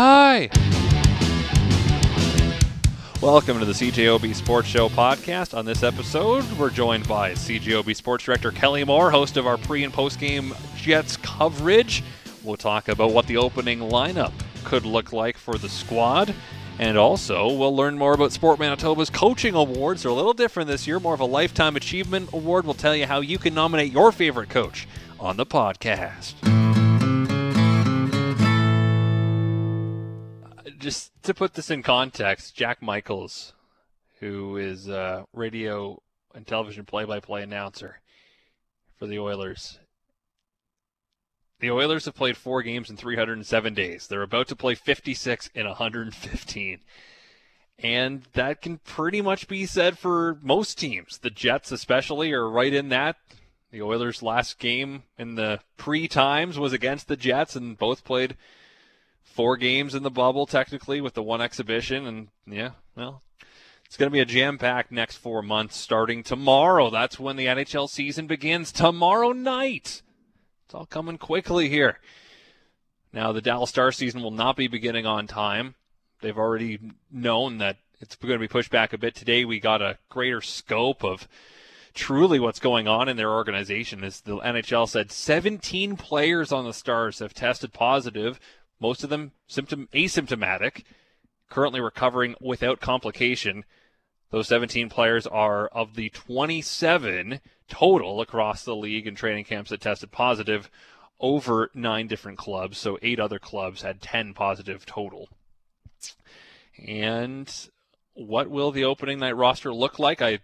Hi. Welcome to the CJOB Sports Show podcast. On this episode, we're joined by CJOB Sports Director Kelly Moore, host of our pre and post game Jets coverage. We'll talk about what the opening lineup could look like for the squad. And also, we'll learn more about Sport Manitoba's coaching awards. They're a little different this year, more of a Lifetime Achievement Award. We'll tell you how you can nominate your favorite coach on the podcast. Just to put this in context, Jack Michaels, who is a radio and television play-by-play announcer for the Oilers. The Oilers have played four games in 307 days. They're about to play 56 in 115. And that can pretty much be said for most teams. The Jets, especially, are right in that. The Oilers' last game in the pre times was against the Jets, and both played four games in the bubble technically with the one exhibition, and yeah, well, it's going to be a jam-packed next four months starting tomorrow. That's when the NHL season begins tomorrow night. It's all coming quickly here. Now, the Dallas Star season will not be beginning on time. They've already known that it's going to be pushed back a bit. Today, we got a greater scope of truly what's going on in their organization. As the NHL said, 17 players on the Stars have tested positive most of them symptom asymptomatic, currently recovering without complication. Those 17 players are of the 27 total across the league and training camps that tested positive over nine different clubs. So eight other clubs had 10 positive total. And what will the opening night roster look like? I,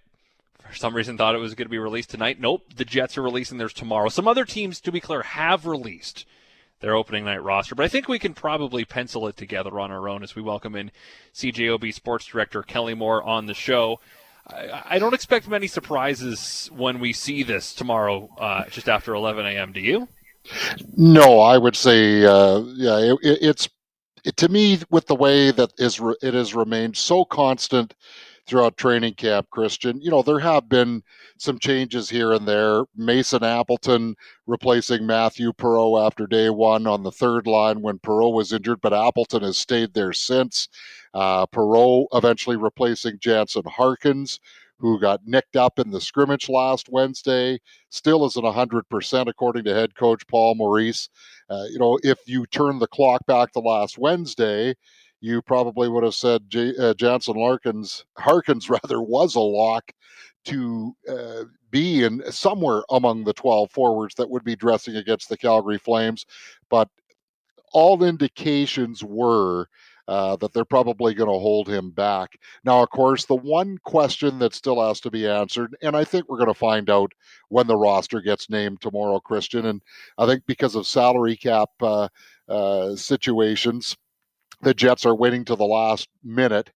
for some reason, thought it was going to be released tonight. Nope, the Jets are releasing theirs tomorrow. Some other teams, to be clear, have released their opening night roster. But I think we can probably pencil it together on our own as we welcome in CJOB Sports Director Kelly Moore on the show. I, I don't expect many surprises when we see this tomorrow, uh, just after 11 a.m. Do you? No, I would say, uh, yeah, it, it's it, to me with the way that is it has remained so constant throughout training camp, Christian. You know, there have been some changes here and there. Mason Appleton replacing Matthew Perreault after day one on the third line when Perreault was injured, but Appleton has stayed there since. Uh, Perreault eventually replacing Jansen Harkins, who got nicked up in the scrimmage last Wednesday, still isn't 100% according to head coach Paul Maurice. Uh, you know, if you turn the clock back to last Wednesday, you probably would have said J- uh, Jansen Larkins, Harkins rather, was a lock to uh, be in somewhere among the 12 forwards that would be dressing against the Calgary Flames. But all indications were uh, that they're probably going to hold him back. Now, of course, the one question that still has to be answered, and I think we're going to find out when the roster gets named tomorrow, Christian, and I think because of salary cap uh, uh, situations, the Jets are waiting to the last minute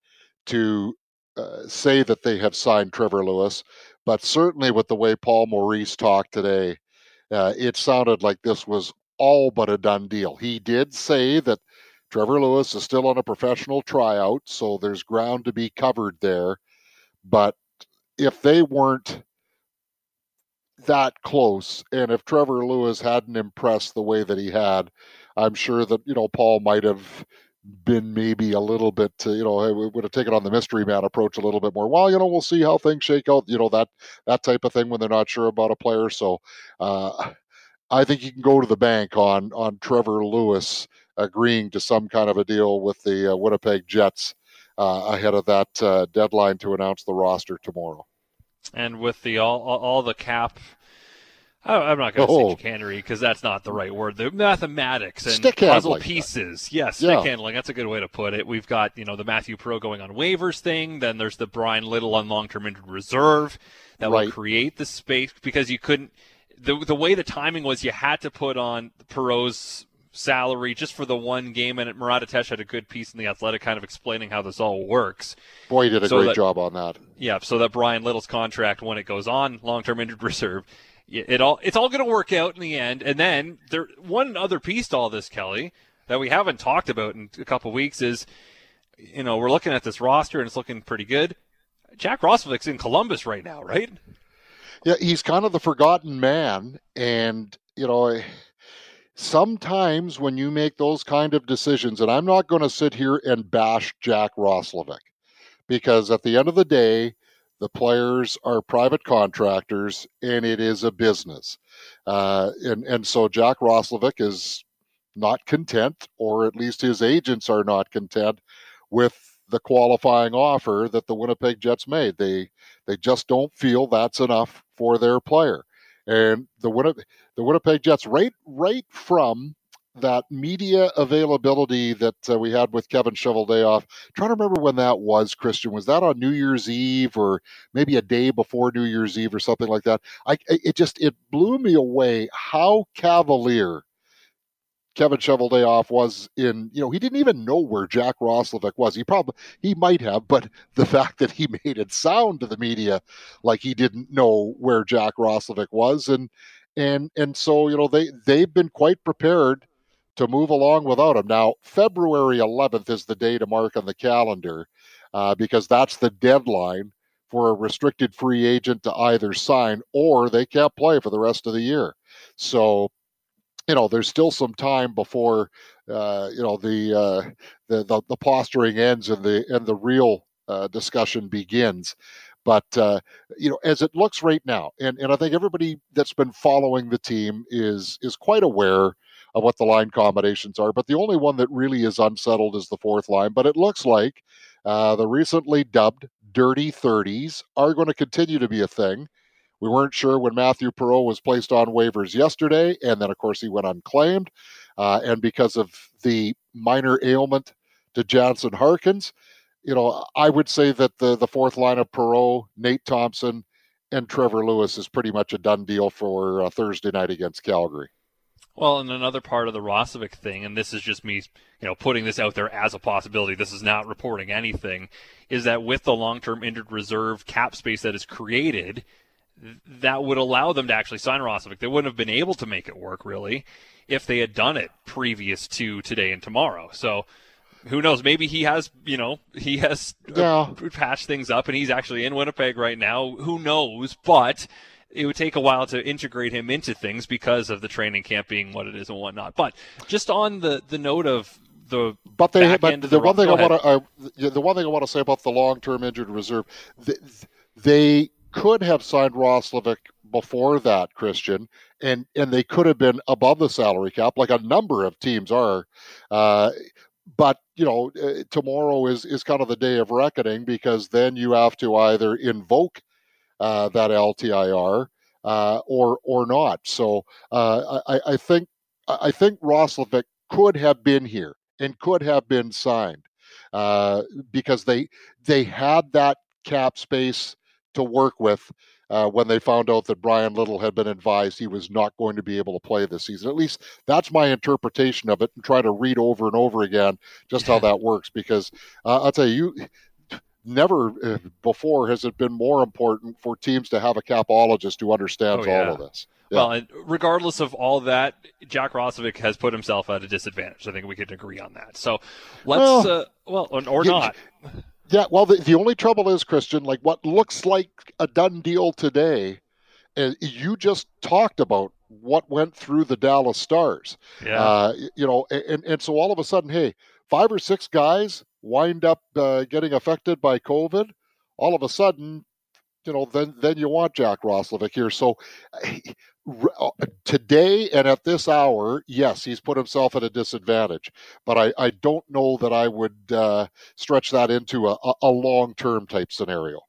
to uh, say that they have signed Trevor Lewis, but certainly with the way Paul Maurice talked today, uh, it sounded like this was all but a done deal. He did say that Trevor Lewis is still on a professional tryout, so there's ground to be covered there. But if they weren't that close, and if Trevor Lewis hadn't impressed the way that he had, I'm sure that you know Paul might have been maybe a little bit, uh, you know, we would have taken on the mystery man approach a little bit more. Well, you know, we'll see how things shake out. You know that that type of thing when they're not sure about a player. So, uh, I think you can go to the bank on on Trevor Lewis agreeing to some kind of a deal with the uh, Winnipeg Jets uh, ahead of that uh, deadline to announce the roster tomorrow. And with the all all the cap I'm not going to oh. say chicanery because that's not the right word. The mathematics and stick puzzle handling. pieces. Yes, stick yeah. handling. That's a good way to put it. We've got you know the Matthew Perreault going on waivers thing. Then there's the Brian Little on long-term injured reserve that right. will create the space because you couldn't. The the way the timing was, you had to put on Perreault's salary just for the one game, and Murat Ates had a good piece in the Athletic, kind of explaining how this all works. Boy, he did a so great that, job on that. Yeah, so that Brian Little's contract when it goes on long-term injured reserve it all it's all going to work out in the end. And then there one other piece to all this, Kelly, that we haven't talked about in a couple weeks is, you know, we're looking at this roster and it's looking pretty good. Jack Roslovic's in Columbus right now, right? Yeah, he's kind of the forgotten man, and you know, sometimes when you make those kind of decisions, and I'm not going to sit here and bash Jack Roslovic because at the end of the day, the players are private contractors and it is a business. Uh, and, and so Jack Roslovic is not content, or at least his agents are not content with the qualifying offer that the Winnipeg Jets made. They they just don't feel that's enough for their player. And the Winnipeg, the Winnipeg Jets, right right from that media availability that uh, we had with Kevin Cheveldayoff. Trying to remember when that was, Christian. Was that on New Year's Eve or maybe a day before New Year's Eve or something like that? I it just it blew me away how cavalier Kevin Cheveldayoff was in, you know, he didn't even know where Jack Roslovic was. He probably he might have, but the fact that he made it sound to the media like he didn't know where Jack Roslovic was, and and and so you know they they've been quite prepared to move along without him. Now February 11th is the day to mark on the calendar uh, because that's the deadline for a restricted free agent to either sign or they can't play for the rest of the year. So you know, there's still some time before uh, you know the, uh, the, the the posturing ends and the and the real uh, discussion begins. But uh, you know, as it looks right now, and, and I think everybody that's been following the team is is quite aware of what the line combinations are. But the only one that really is unsettled is the fourth line. But it looks like uh, the recently dubbed "dirty 30s" are going to continue to be a thing. We weren't sure when Matthew Perreault was placed on waivers yesterday, and then, of course, he went unclaimed. Uh, and because of the minor ailment to Jansen Harkins, you know, I would say that the, the fourth line of Perreault, Nate Thompson, and Trevor Lewis is pretty much a done deal for uh, Thursday night against Calgary. Well, and another part of the Roslovic thing, and this is just me, you know, putting this out there as a possibility. This is not reporting anything. Is that with the long-term injured reserve cap space that is created, that would allow them to actually sign Roslovic. They wouldn't have been able to make it work really if they had done it previous to today and tomorrow. So who knows? Maybe he has, you know, he has uh, yeah. patched things up and he's actually in Winnipeg right now. Who knows? But it would take a while to integrate him into things because of the training camp being what it is and whatnot. But just on the, the note of the but they but the, the one thing I want to the one thing I want to say about the long term injured reserve they could have signed Roslovic before that, Christian, and and they could have been above the salary cap, like a number of teams are. Uh, but you know, uh, tomorrow is is kind of the day of reckoning because then you have to either invoke uh, that LTIR uh, or or not. So uh, I, I think I think Roslovic could have been here and could have been signed uh, because they they had that cap space to work with uh, when they found out that Brian Little had been advised he was not going to be able to play this season. At least that's my interpretation of it, and try to read over and over again just how that works. Because uh, I'll tell you, never uh, before has it been more important for teams to have a capologist who understands oh, yeah. all of this. Yeah. Well, and regardless of all that, Jack Roslovic has put himself at a disadvantage. I think we could agree on that. So let's, well, uh, well or, or not. Yeah, well, the, the only trouble is, Christian, like what looks like a done deal today, uh, you just talked about what went through the Dallas Stars. Yeah. Uh, you know, and, and so all of a sudden, hey, five or six guys wind up uh, getting affected by COVID. All of a sudden, you know, then then you want Jack Roslovic here. So uh, today and at this hour, yes, he's put himself at a disadvantage. But I, I don't know that I would uh, stretch that into a, a long term type scenario.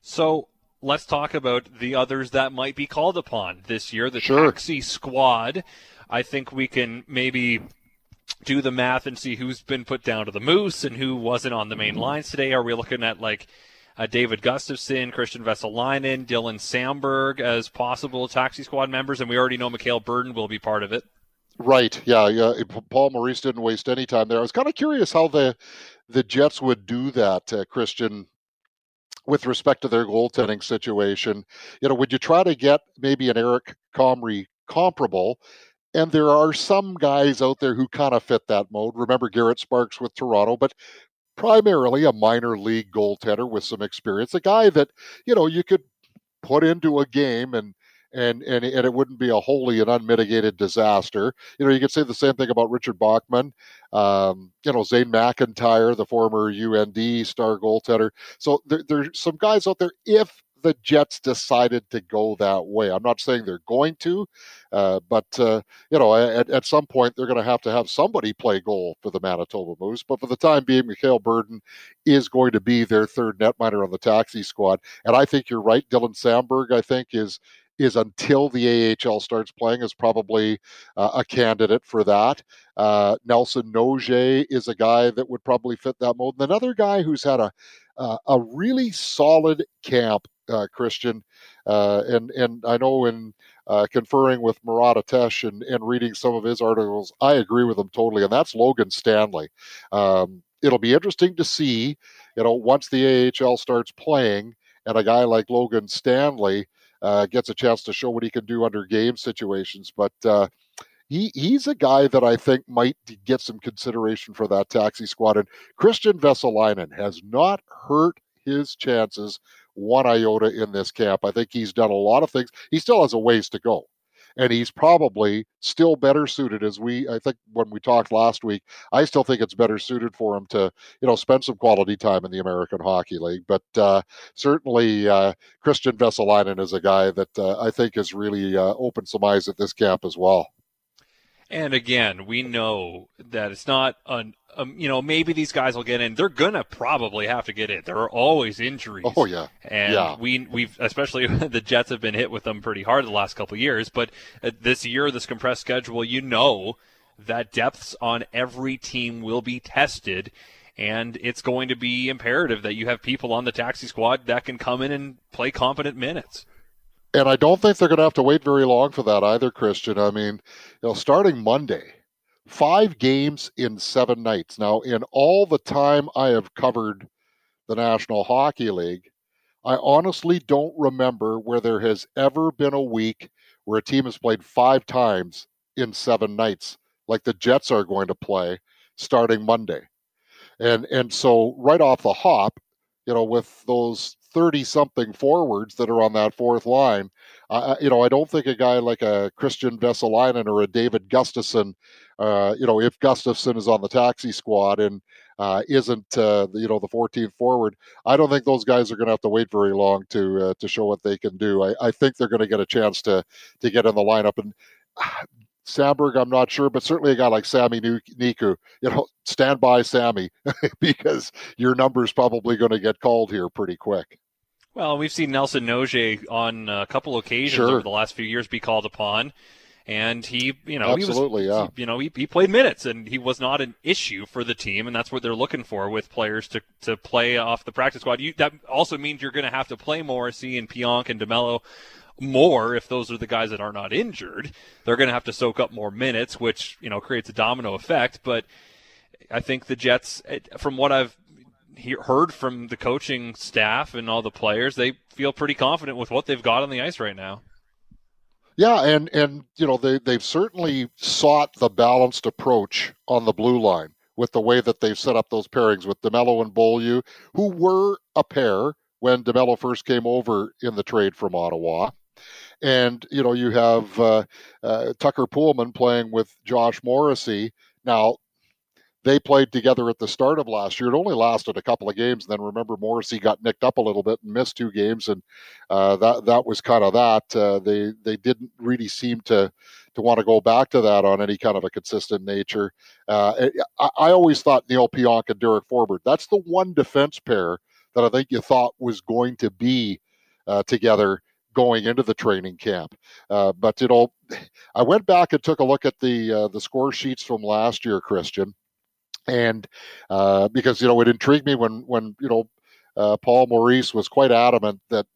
So let's talk about the others that might be called upon this year. The sure. taxi squad. I think we can maybe do the math and see who's been put down to the moose and who wasn't on the main mm-hmm. lines today. Are we looking at like uh, David Gustafsson, Kristian Vesalainen, Dylan Samberg as possible taxi squad members, and we already know Mikhail Berdin will be part of it. Right. Yeah. Yeah. Paul Maurice didn't waste any time there. I was kind of curious how the the Jets would do that, uh, Christian, with respect to their goaltending situation. You know, would you try to get maybe an Eric Comrie comparable? And there are some guys out there who kind of fit that mode. Remember Garrett Sparks with Toronto, but primarily a minor league goaltender with some experience, a guy that, you know, you could put into a game and and, and and it wouldn't be a wholly and unmitigated disaster. You know, you could say the same thing about Richard Bachman. Um, you know, Zane McIntyre, the former UND star goaltender. So there, there's some guys out there. If the Jets decided to go that way. I'm not saying they're going to, uh, but uh, you know, at, at some point they're going to have to have somebody play goal for the Manitoba Moose. But for the time being, Mikhail Berdin is going to be their third netminder on the taxi squad, and I think you're right. Dylan Samberg, I think, is is until the AHL starts playing is probably uh, a candidate for that. Uh, Nelson Nogier is a guy that would probably fit that mold. And another guy who's had a uh, a really solid camp uh, Christian. Uh, and and I know in uh, conferring with Murat Ates and, and reading some of his articles, I agree with him totally. And that's Logan Stanley. Um, it'll be interesting to see, you know, once the AHL starts playing, and a guy like Logan Stanley uh, gets a chance to show what he can do under game situations. But uh, he he's a guy that I think might get some consideration for that taxi squad. And Kristian Vesalainen has not hurt his chances one iota in this camp. I think he's done a lot of things. He still has a ways to go. And he's probably still better suited as we I think when we talked last week, I still think it's better suited for him to, you know, spend some quality time in the American Hockey League. But uh, certainly uh, Kristian Vesalainen is a guy that uh, I think has really uh, opened some eyes at this camp as well. And again, we know that it's not an um, you know, maybe these guys will get in. They're gonna probably have to get in. There are always injuries. Oh yeah, and yeah. we we've especially the Jets have been hit with them pretty hard the last couple of years. But uh, this year, this compressed schedule, you know that depths on every team will be tested, and it's going to be imperative that you have people on the taxi squad that can come in and play competent minutes. And I don't think they're going to have to wait very long for that either, Christian. I mean, you know, starting Monday five games in seven nights. Now, in all the time I have covered the National Hockey League, I honestly don't remember where there has ever been a week where a team has played five times in seven nights, like the Jets are going to play starting Monday. And and so right off the hop, you know, with those 30 something forwards that are on that fourth line. Uh, you know, I don't think a guy like a Kristian Vesalainen or a David Gustafsson, uh, you know, if Gustafsson is on the taxi squad and uh, isn't, uh, you know, the 14th forward, I don't think those guys are going to have to wait very long to uh, to show what they can do. I, I think they're going to get a chance to to get in the lineup. And Samberg, I'm not sure, but certainly a guy like Sami Niku, you know, stand by Sami because your number is probably going to get called here pretty quick. Well, we've seen Nelson Nogier on a couple occasions sure. over the last few years be called upon, and he, you know, Absolutely, he was, yeah. He, you know, he, he played minutes, and he was not an issue for the team, and that's what they're looking for with players to, to play off the practice squad. You, that also means you're going to have to play Morrissey and Pionk and DeMelo more if those are the guys that are not injured. They're going to have to soak up more minutes, which you know creates a domino effect. But I think the Jets, from what I've heard from the coaching staff and all the players, they feel pretty confident with what they've got on the ice right now. Yeah, and and you know they they've certainly sought the balanced approach on the blue line with the way that they've set up those pairings with DeMelo and Beaulieu, who were a pair when DeMelo first came over in the trade from Ottawa. And you know you have uh, uh, Tucker Poolman playing with Josh Morrissey. Now they played together at the start of last year. It only lasted a couple of games, and then remember Morrissey got nicked up a little bit and missed two games, and uh, that that was kind of that. Uh, they they didn't really seem to to want to go back to that on any kind of a consistent nature. Uh, I, I, always thought Neal Pionk and Derek Forbort. That's the one defense pair that I think you thought was going to be uh, together going into the training camp. Uh, but you know, I went back and took a look at the uh, the score sheets from last year, Christian and uh, because you know it intrigued me when when you know uh, Paul Maurice was quite adamant that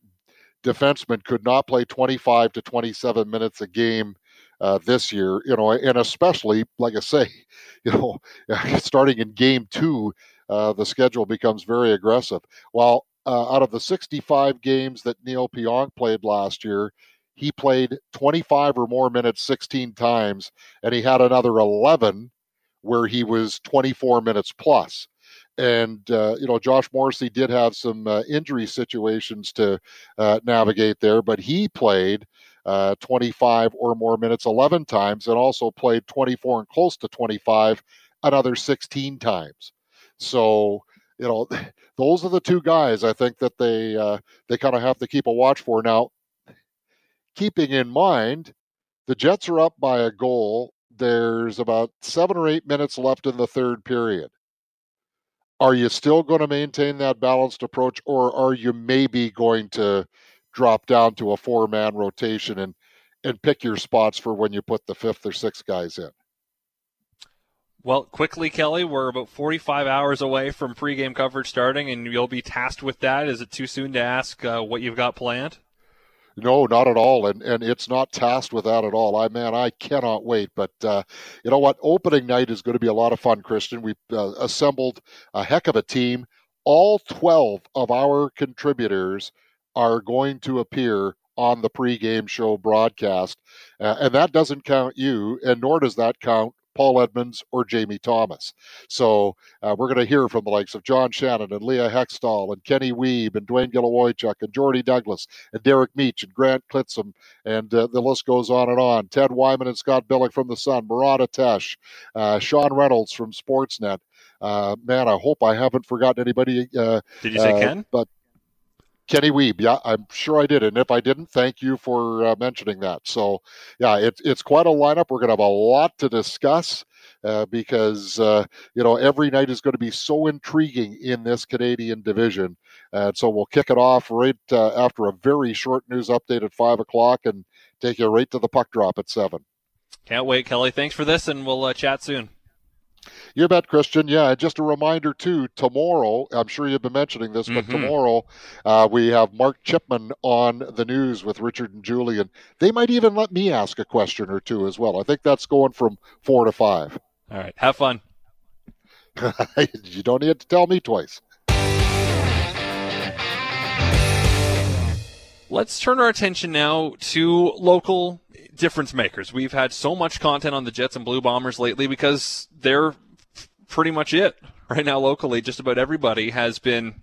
defensemen could not play 25 to 27 minutes a game uh, this year, you know, and especially like I say, you know, starting in game two, uh, the schedule becomes very aggressive. While uh, out of the 65 games that Neal Pionk played last year, he played 25 or more minutes 16 times, and he had another 11 where he was 24 minutes plus. And, uh, you know, Josh Morrissey did have some uh, injury situations to uh, navigate there, but he played uh, 25 or more minutes 11 times and also played 24 and close to 25 another 16 times. So, you know, those are the two guys I think that they uh, they kind of have to keep a watch for. Now, keeping in mind, the Jets are up by a goal. There's about seven or eight minutes left in the third period. Are you still going to maintain that balanced approach, or are you maybe going to drop down to a four man rotation and and pick your spots for when you put the fifth or sixth guys in? Well, quickly, Kelly, we're about 45 hours away from pregame coverage starting, and you'll be tasked with that. Is it too soon to ask uh, what you've got planned? No, not at all, and and it's not tasked with that at all. I man, I cannot wait. But uh, you know what? Opening night is going to be a lot of fun, Christian. We've uh, assembled a heck of a team. All twelve of our contributors are going to appear on the pregame show broadcast, uh, and that doesn't count you, and nor does that count Paul Edmonds, or Jamie Thomas. So uh, we're going to hear from the likes of John Shannon and Leah Hextall and Kenny Wiebe and Dwayne Gilowoychuk and Jordy Douglas and Derek Meech and Grant Clitsome and uh, the list goes on and on. Ted Wyman and Scott Billeck from The Sun, Murat Ates, uh, Sean Reynolds from Sportsnet. Uh, man, I hope I haven't forgotten anybody. Uh, Did you say uh, Ken? But Kenny Wiebe. yeah, I'm sure I did. And if I didn't, thank you for uh, mentioning that. So, yeah, it's it's quite a lineup. We're going to have a lot to discuss uh, because uh, you know every night is going to be so intriguing in this Canadian division. And so we'll kick it off right uh, after a very short news update at five o'clock and take you right to the puck drop at seven. Can't wait, Kelly. Thanks for this, and we'll uh, chat soon. You bet, Christian. Yeah, and just a reminder too. Tomorrow, I'm sure you've been mentioning this, but mm-hmm. tomorrow uh, we have Mark Chipman on the news with Richard and Julian. They might even let me ask a question or two as well. I think that's going from four to five. All right, have fun. you don't need to tell me twice. Let's turn our attention now to local difference makers. We've had so much content on the Jets and Blue Bombers lately because they're pretty much it right now locally. Just about everybody has been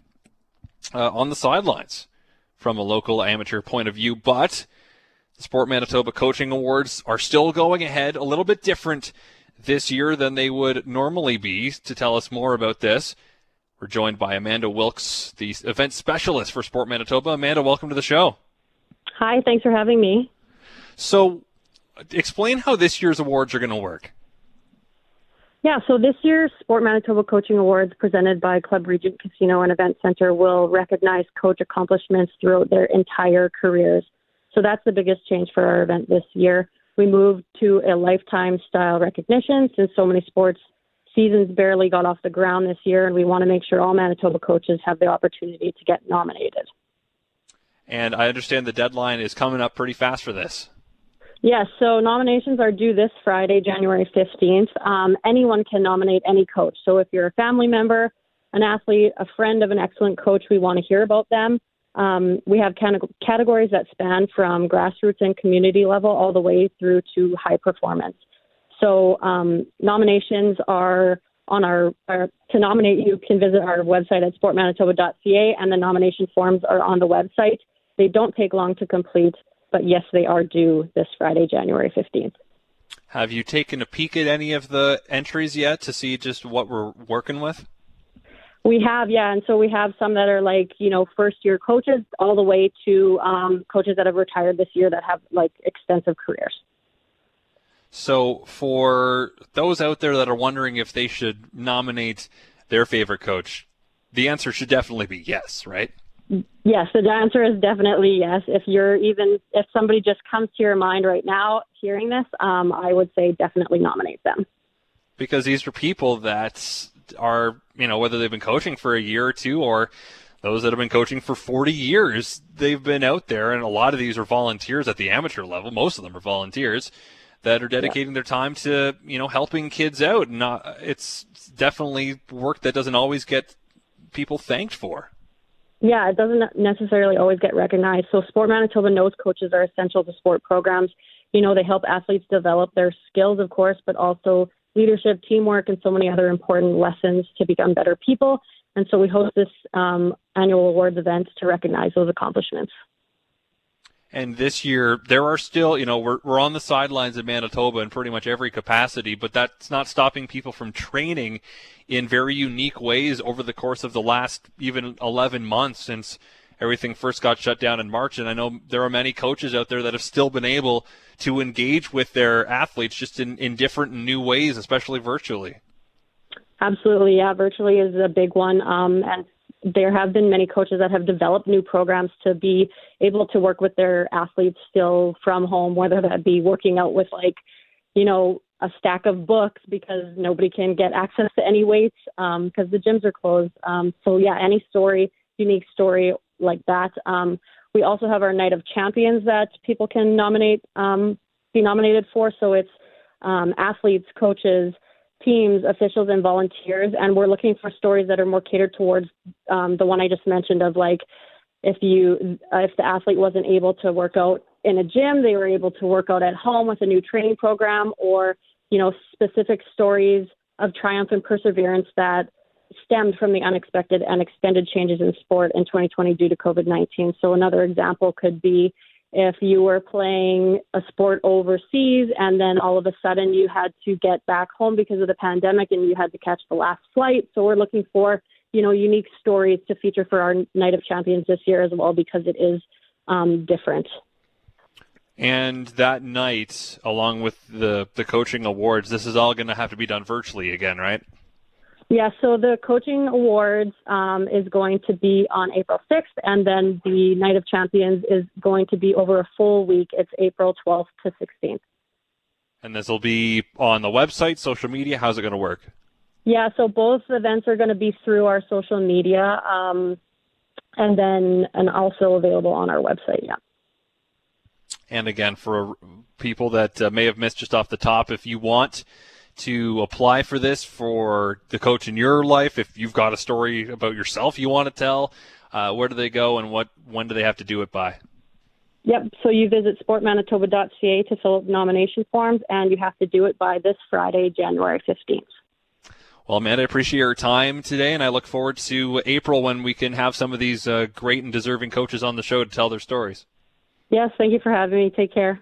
uh, on the sidelines from a local amateur point of view, but the Sport Manitoba Coaching Awards are still going ahead, a little bit different this year than they would normally be. To tell us more about this, we're joined by Amanda Wilkes, the event specialist for Sport Manitoba. Amanda, welcome to the show. Hi, thanks for having me. So, explain how this year's awards are going to work. Yeah, so this year's Sport Manitoba Coaching Awards presented by Club Regent Casino and Event Center will recognize coach accomplishments throughout their entire careers. So that's the biggest change for our event this year. We moved to a lifetime style recognition since so many sports seasons barely got off the ground this year, and we want to make sure all Manitoba coaches have the opportunity to get nominated. And I understand the deadline is coming up pretty fast for this. Yes, so nominations are due this Friday, January 15th. Um, anyone can nominate any coach. So if you're a family member, an athlete, a friend of an excellent coach, we want to hear about them. Um, we have categories that span from grassroots and community level all the way through to high performance. So um, nominations are on our, our, to nominate. You can visit our website at sportmanitoba.ca, and the nomination forms are on the website. They don't take long to complete but yes, they are due this Friday, January 15th. Have you taken a peek at any of the entries yet to see just what we're working with? We have, yeah, and so we have some that are like you know first year coaches, all the way to um, coaches that have retired this year that have like extensive careers. So, for those out there that are wondering if they should nominate their favorite coach, the answer should definitely be yes, right? Yes, the answer is definitely yes. If you're even if somebody just comes to your mind right now hearing this, um, I would say definitely nominate them. Because these are people that are, you know, whether they've been coaching for a year or two or those that have been coaching for 40 years, they've been out there, and a lot of these are volunteers at the amateur level. Most of them are volunteers that are dedicating yeah. their time to, you know, helping kids out. Not, it's definitely work that doesn't always get people thanked for. Yeah, it doesn't necessarily always get recognized. So Sport Manitoba knows coaches are essential to sport programs. You know, they help athletes develop their skills, of course, but also leadership, teamwork, and so many other important lessons to become better people. And so we host this um, annual awards event to recognize those accomplishments. And this year, there are still, you know, we're, we're on the sidelines in Manitoba in pretty much every capacity, but that's not stopping people from training in very unique ways over the course of the last even 11 months since everything first got shut down in March. And I know there are many coaches out there that have still been able to engage with their athletes just in, in different new ways, especially virtually. Absolutely, yeah. Virtually is a big one. Um, and there have been many coaches that have developed new programs to be able to work with their athletes still from home, whether that be working out with like, you know, a stack of books because nobody can get access to any weights because um, the gyms are closed. Um, so yeah, any story, unique story like that. Um, we also have our Night of Champions that people can nominate, um, be nominated for. So it's um, athletes, coaches, teams, officials, and volunteers. And we're looking for stories that are more catered towards um, the one I just mentioned of like if you uh, if the athlete wasn't able to work out in a gym, they were able to work out at home with a new training program, or you know specific stories of triumph and perseverance that stemmed from the unexpected and extended changes in sport in 2020 due to COVID 19. So, another example could be if you were playing a sport overseas and then all of a sudden you had to get back home because of the pandemic and you had to catch the last flight. So, we're looking for you know unique stories to feature for our Night of Champions this year as well because it is um, different. And that night, along with the the coaching awards, this is all going to have to be done virtually again, right? Yeah, so the coaching awards um, is going to be on April 6th, and then the Night of Champions is going to be over a full week. It's April 12th to 16th. And this will be on the website, social media. How's it going to work? Yeah, so both events are going to be through our social media, um, and then and also available on our website. Yeah. And again, for people that uh, may have missed just off the top, if you want to apply for this for the coach in your life, if you've got a story about yourself you want to tell, uh, where do they go and what when do they have to do it by? Yep. So you visit sportmanitoba.ca to fill out nomination forms, and you have to do it by this Friday, January 15th. Well, Amanda, I appreciate your time today, and I look forward to April when we can have some of these uh, great and deserving coaches on the show to tell their stories. Yes, thank you for having me. Take care.